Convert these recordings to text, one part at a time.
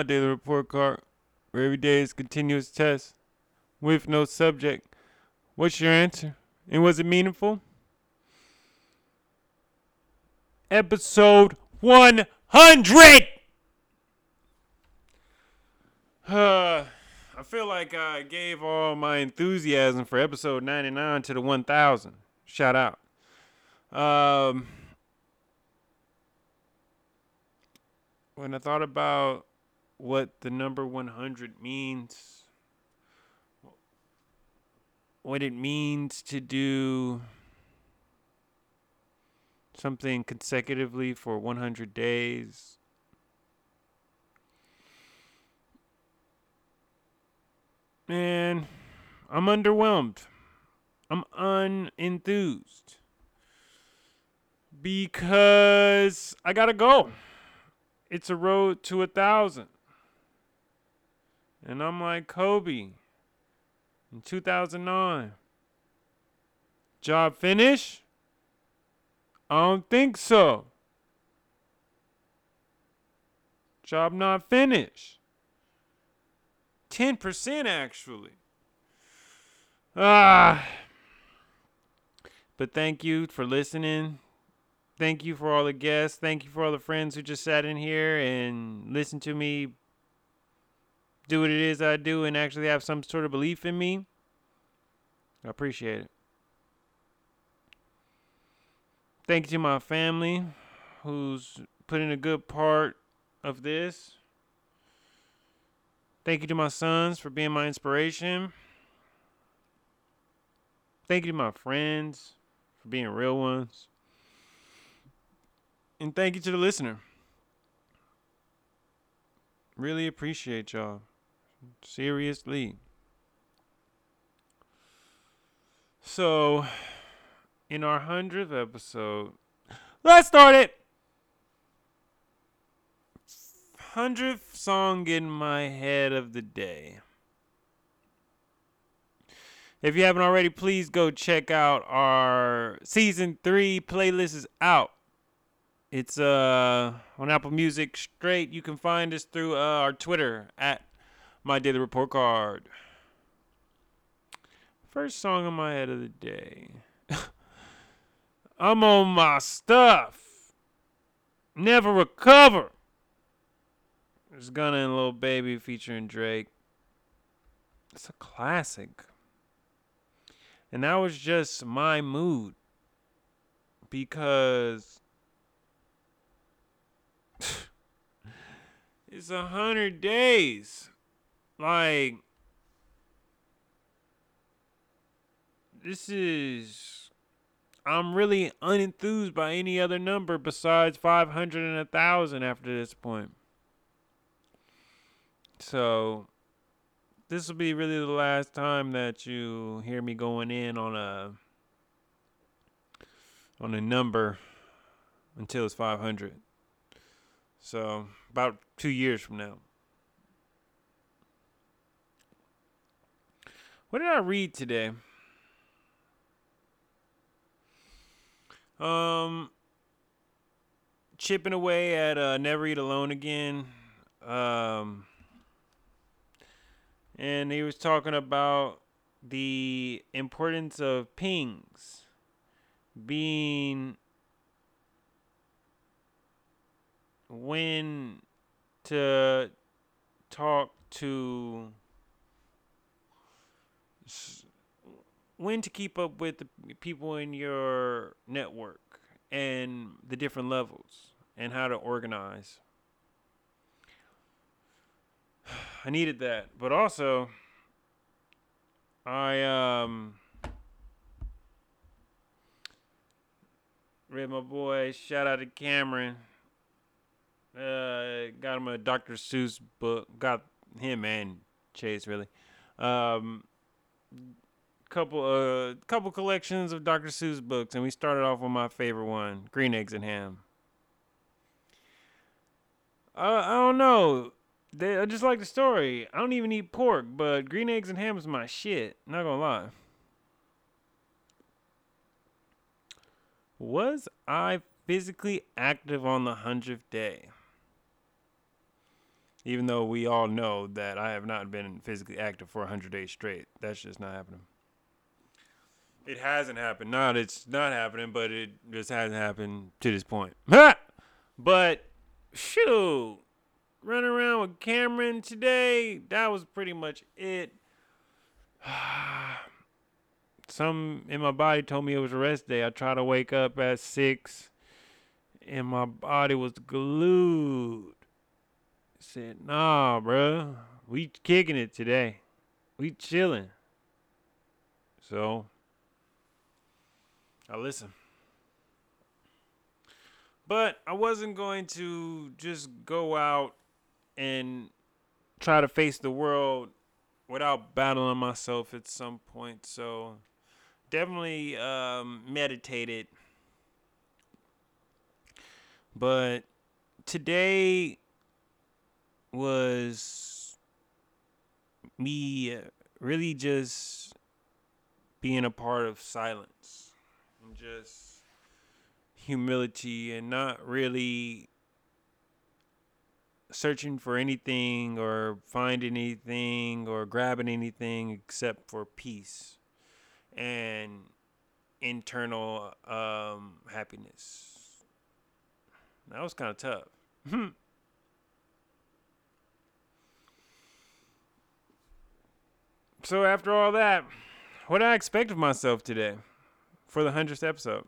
my daily report card, where every day is continuous test with no subject. What's your answer? And was it meaningful? Episode 100! Uh, I feel like I gave all my enthusiasm for episode 99 to the 1000. Shout out. Um, when I thought about what the number 100 means, what it means to do something consecutively for 100 days. Man, I'm underwhelmed. I'm unenthused. Because I gotta go. It's a road to a thousand. And I'm like Kobe in 2009. Job finish? I don't think so. Job not finished. 10% actually. Ah. But thank you for listening. Thank you for all the guests. Thank you for all the friends who just sat in here and listened to me do what it is I do and actually have some sort of belief in me. I appreciate it. Thank you to my family who's put in a good part of this. Thank you to my sons for being my inspiration. Thank you to my friends for being real ones. And thank you to the listener. Really appreciate y'all. Seriously. So, in our 100th episode, let's start it. 100th song in my head of the day. If you haven't already, please go check out our season 3 playlist is out. It's uh on Apple Music straight. You can find us through uh, our Twitter at my daily report card. First song on my head of the day. I'm on my stuff. Never recover. There's Gunna and Lil Baby featuring Drake. It's a classic. And that was just my mood. Because it's a hundred days. Like this is I'm really unenthused by any other number besides 500 and a 1000 after this point. So this will be really the last time that you hear me going in on a on a number until it's 500. So about 2 years from now. What did I read today? Um, chipping away at uh, Never Eat Alone Again. Um, and he was talking about the importance of pings being when to talk to when to keep up with the people in your network and the different levels and how to organize. I needed that, but also I um read my boy shout out to Cameron. Uh, got him a Dr. Seuss book. Got him and Chase really. Um, couple uh couple collections of Dr. Seuss books, and we started off with my favorite one, Green Eggs and Ham. Uh, I don't know. They, I just like the story. I don't even eat pork, but green eggs and ham is my shit. Not gonna lie. Was I physically active on the hundredth day? Even though we all know that I have not been physically active for 100 days straight. That's just not happening. It hasn't happened. Not it's not happening, but it just hasn't happened to this point. but shoot, running around with Cameron today, that was pretty much it. Some in my body told me it was a rest day. I tried to wake up at six, and my body was glued. Said, "Nah, bro, we kicking it today. We chilling." So I listen. But I wasn't going to just go out and try to face the world without battling myself at some point. So definitely um, meditated. But today was me really just being a part of silence and just humility and not really searching for anything or finding anything or grabbing anything except for peace and internal um, happiness. That was kind of tough. so after all that, what did I expect of myself today for the hundredth episode?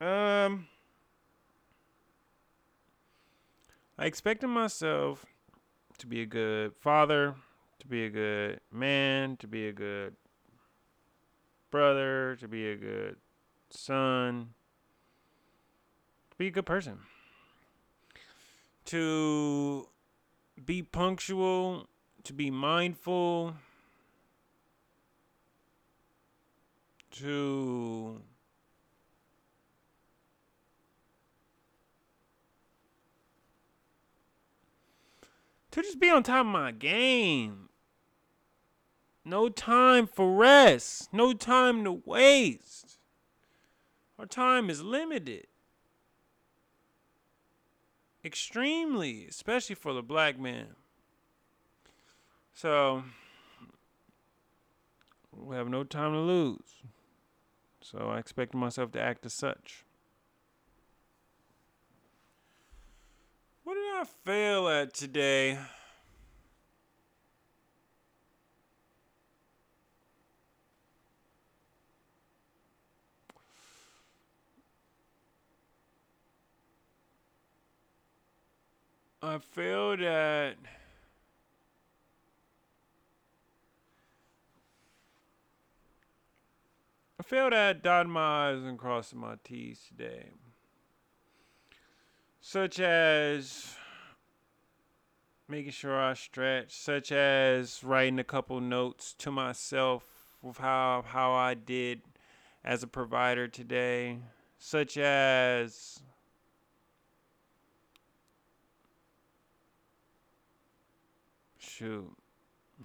Um, I expected myself to be a good father, to be a good man, to be a good brother, to be a good son, to be a good person, to be punctual, to be mindful, to to just be on top of my game. No time for rest. No time to waste. Our time is limited. Extremely, especially for the black man. So, we have no time to lose. So, I expect myself to act as such. What did I fail at today? I failed at I failed at dotting my I's and crossing my T's today such as making sure I stretch, such as writing a couple notes to myself with how how I did as a provider today, such as shoot,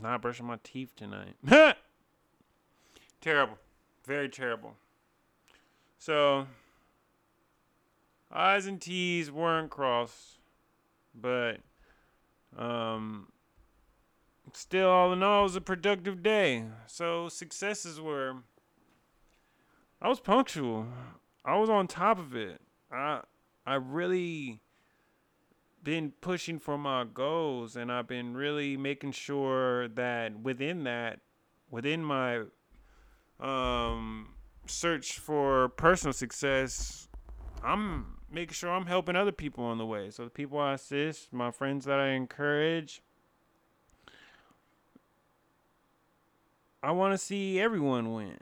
not brushing my teeth tonight. terrible, very terrible. So I's and T's weren't crossed, but um, still, all in all, it was a productive day. So successes were. I was punctual. I was on top of it. I I really been pushing for my goals and I've been really making sure that within that within my um search for personal success I'm making sure I'm helping other people on the way. So the people I assist, my friends that I encourage, I want to see everyone win.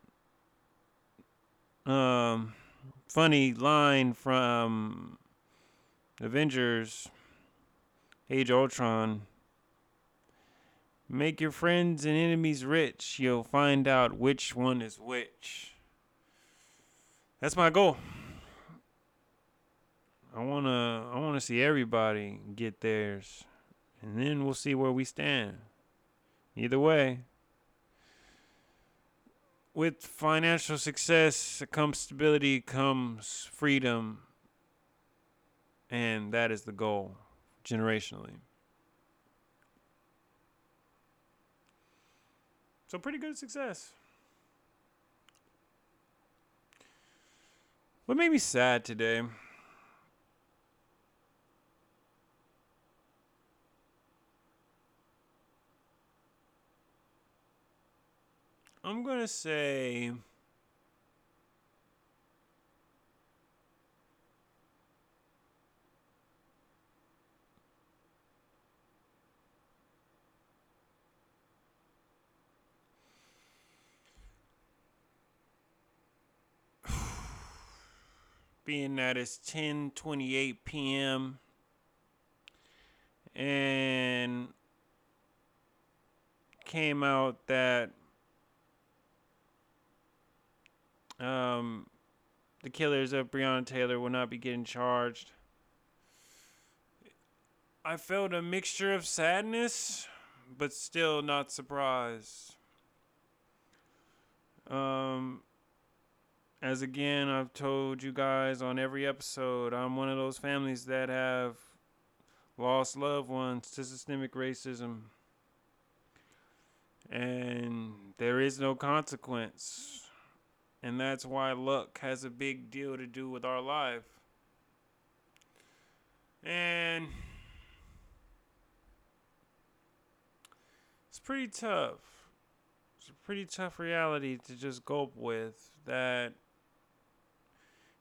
Um, funny line from Avengers Age Ultron. Make your friends and enemies rich. You'll find out which one is which. That's my goal. I wanna I wanna see everybody get theirs, and then we'll see where we stand. Either way, with financial success comes stability, comes freedom, and that is the goal generationally. So pretty good success. What made me sad today? I'm going to say being that it's 10:28 p.m. and came out that um, the killers of Breonna Taylor will not be getting charged. I felt a mixture of sadness, but still not surprised. Um, as again, I've told you guys on every episode, I'm one of those families that have lost loved ones to systemic racism. And there is no consequence. And that's why luck has a big deal to do with our life. And it's pretty tough. It's a pretty tough reality to just cope with that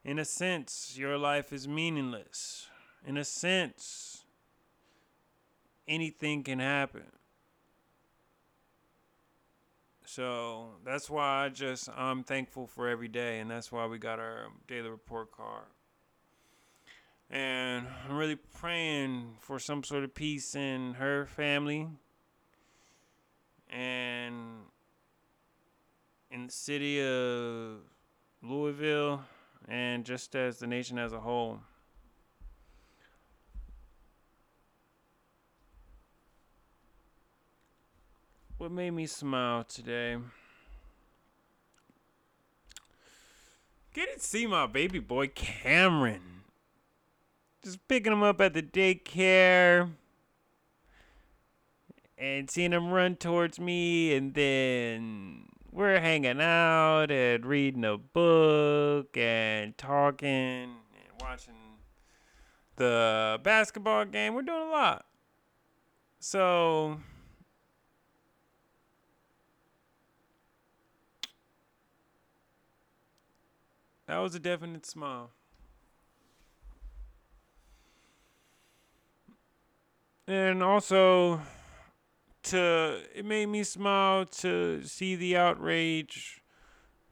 in a sense, your life is meaningless. In a sense, anything can happen. So that's why I just I'm thankful for every day, and that's why we got our daily report card. And I'm really praying for some sort of peace in her family and in the city of Louisville and just as the nation as a whole. What made me smile today? Get to see my baby boy Cameron. Just picking him up at the daycare and seeing him run towards me and then we're hanging out and reading a book and talking and watching the basketball game. We're doing a lot. So that was a definite smile. And also to it made me smile to see the outrage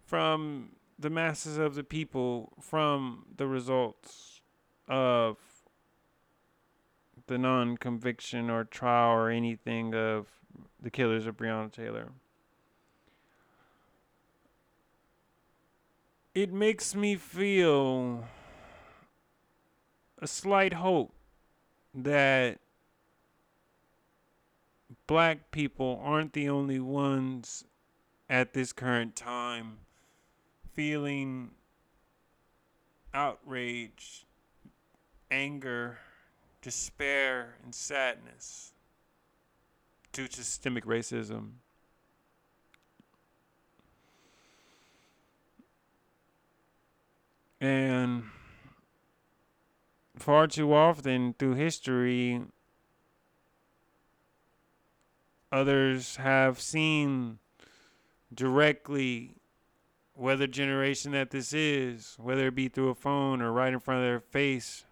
from the masses of the people from the results of the non-conviction or trial or anything of the killers of Breonna Taylor. It makes me feel a slight hope that black people aren't the only ones at this current time feeling outrage, anger, despair, and sadness due to systemic racism. And far too often through history, others have seen directly whether generation that this is, whether it be through a phone or right in front of their face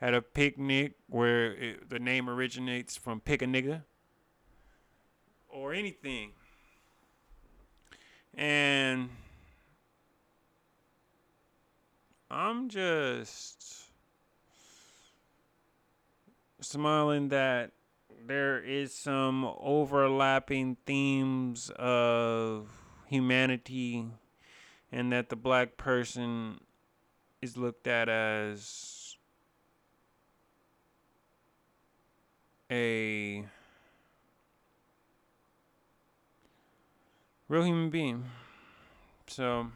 at a picnic where it, the name originates from pick a nigga or anything. And I'm just smiling that there is some overlapping themes of humanity and that the black person is looked at as a real human being. So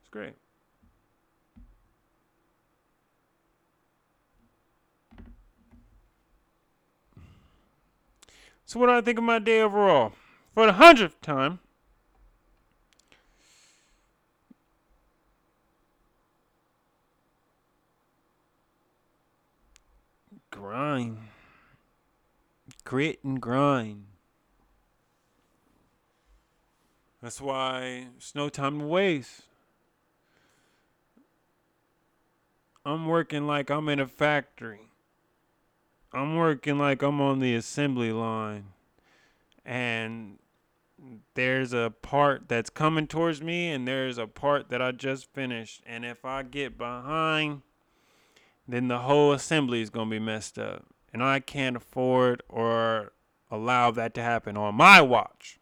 it's great. So, what do I think of my day overall? For the hundredth time, grind, grit and grind. That's why it's no time to waste. I'm working like I'm in a factory. I'm working like I'm on the assembly line. And there's a part that's coming towards me, and there's a part that I just finished. And if I get behind, then the whole assembly is going to be messed up. And I can't afford or allow that to happen on my watch.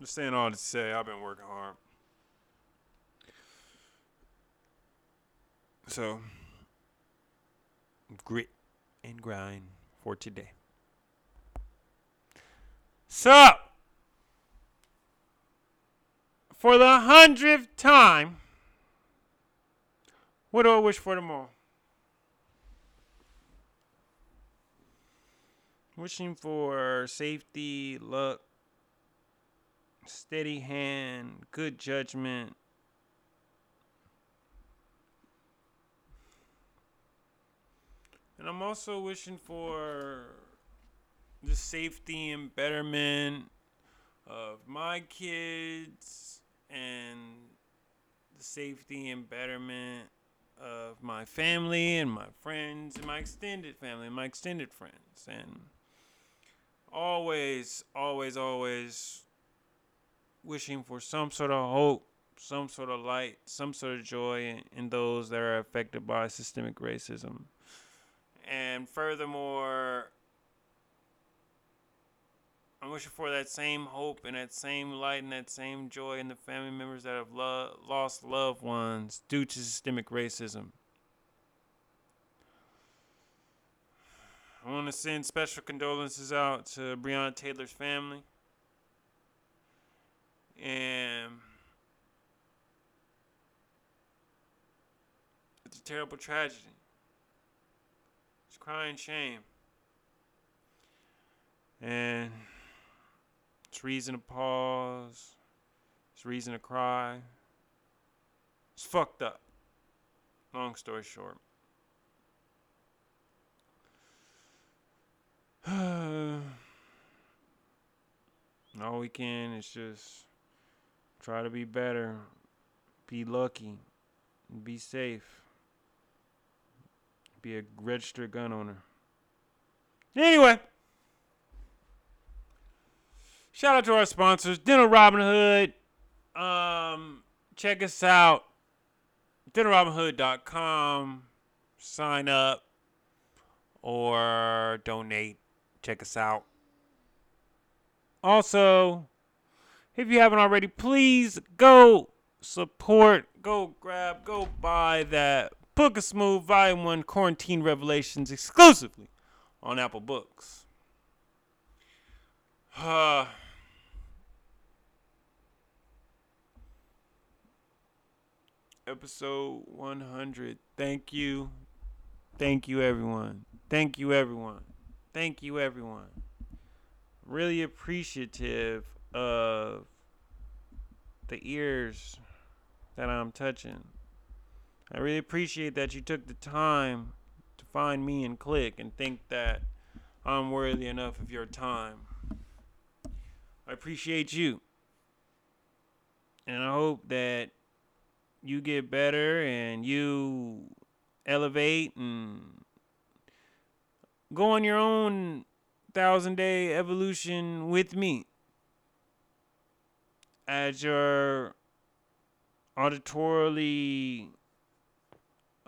Just saying all to say, I've been working hard. So, grit and grind for today. So, for the hundredth time, what do I wish for tomorrow? Wishing for safety, luck, steady hand, good judgment. And I'm also wishing for the safety and betterment of my kids and the safety and betterment of my family and my friends and my extended family and my extended friends. And always always always wishing for some sort of hope some sort of light some sort of joy in, in those that are affected by systemic racism and furthermore I'm wishing for that same hope and that same light and that same joy in the family members that have lo- lost loved ones due to systemic racism. I want to send special condolences out to Breonna Taylor's family. And it's a terrible tragedy. Crying shame. And it's reason to pause. It's reason to cry. It's fucked up. Long story short. All we can is just try to be better, be lucky, be safe, be a registered gun owner. Anyway. Shout out to our sponsors, Dental Robin Hood. Um, check us out, dentalrobinhood.com. Sign up or donate. Check us out. Also, if you haven't already, please go support, go grab, go buy that Book of Smooth Volume 1 Quarantine Revelations exclusively on Apple Books. Uh, episode 100. Thank you. Thank you, everyone. Thank you, everyone. Thank you, everyone. Really appreciative of the ears that I'm touching. I really appreciate that you took the time to find me and click and think that I'm worthy enough of your time. I appreciate you. And I hope that you get better and you elevate and go on your own thousand day evolution with me as your auditorily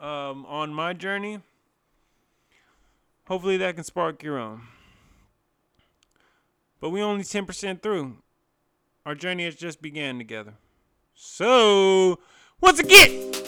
um, on my journey. Hopefully that can spark your own. But we only 10% through. Our journey has just began together. So, once again.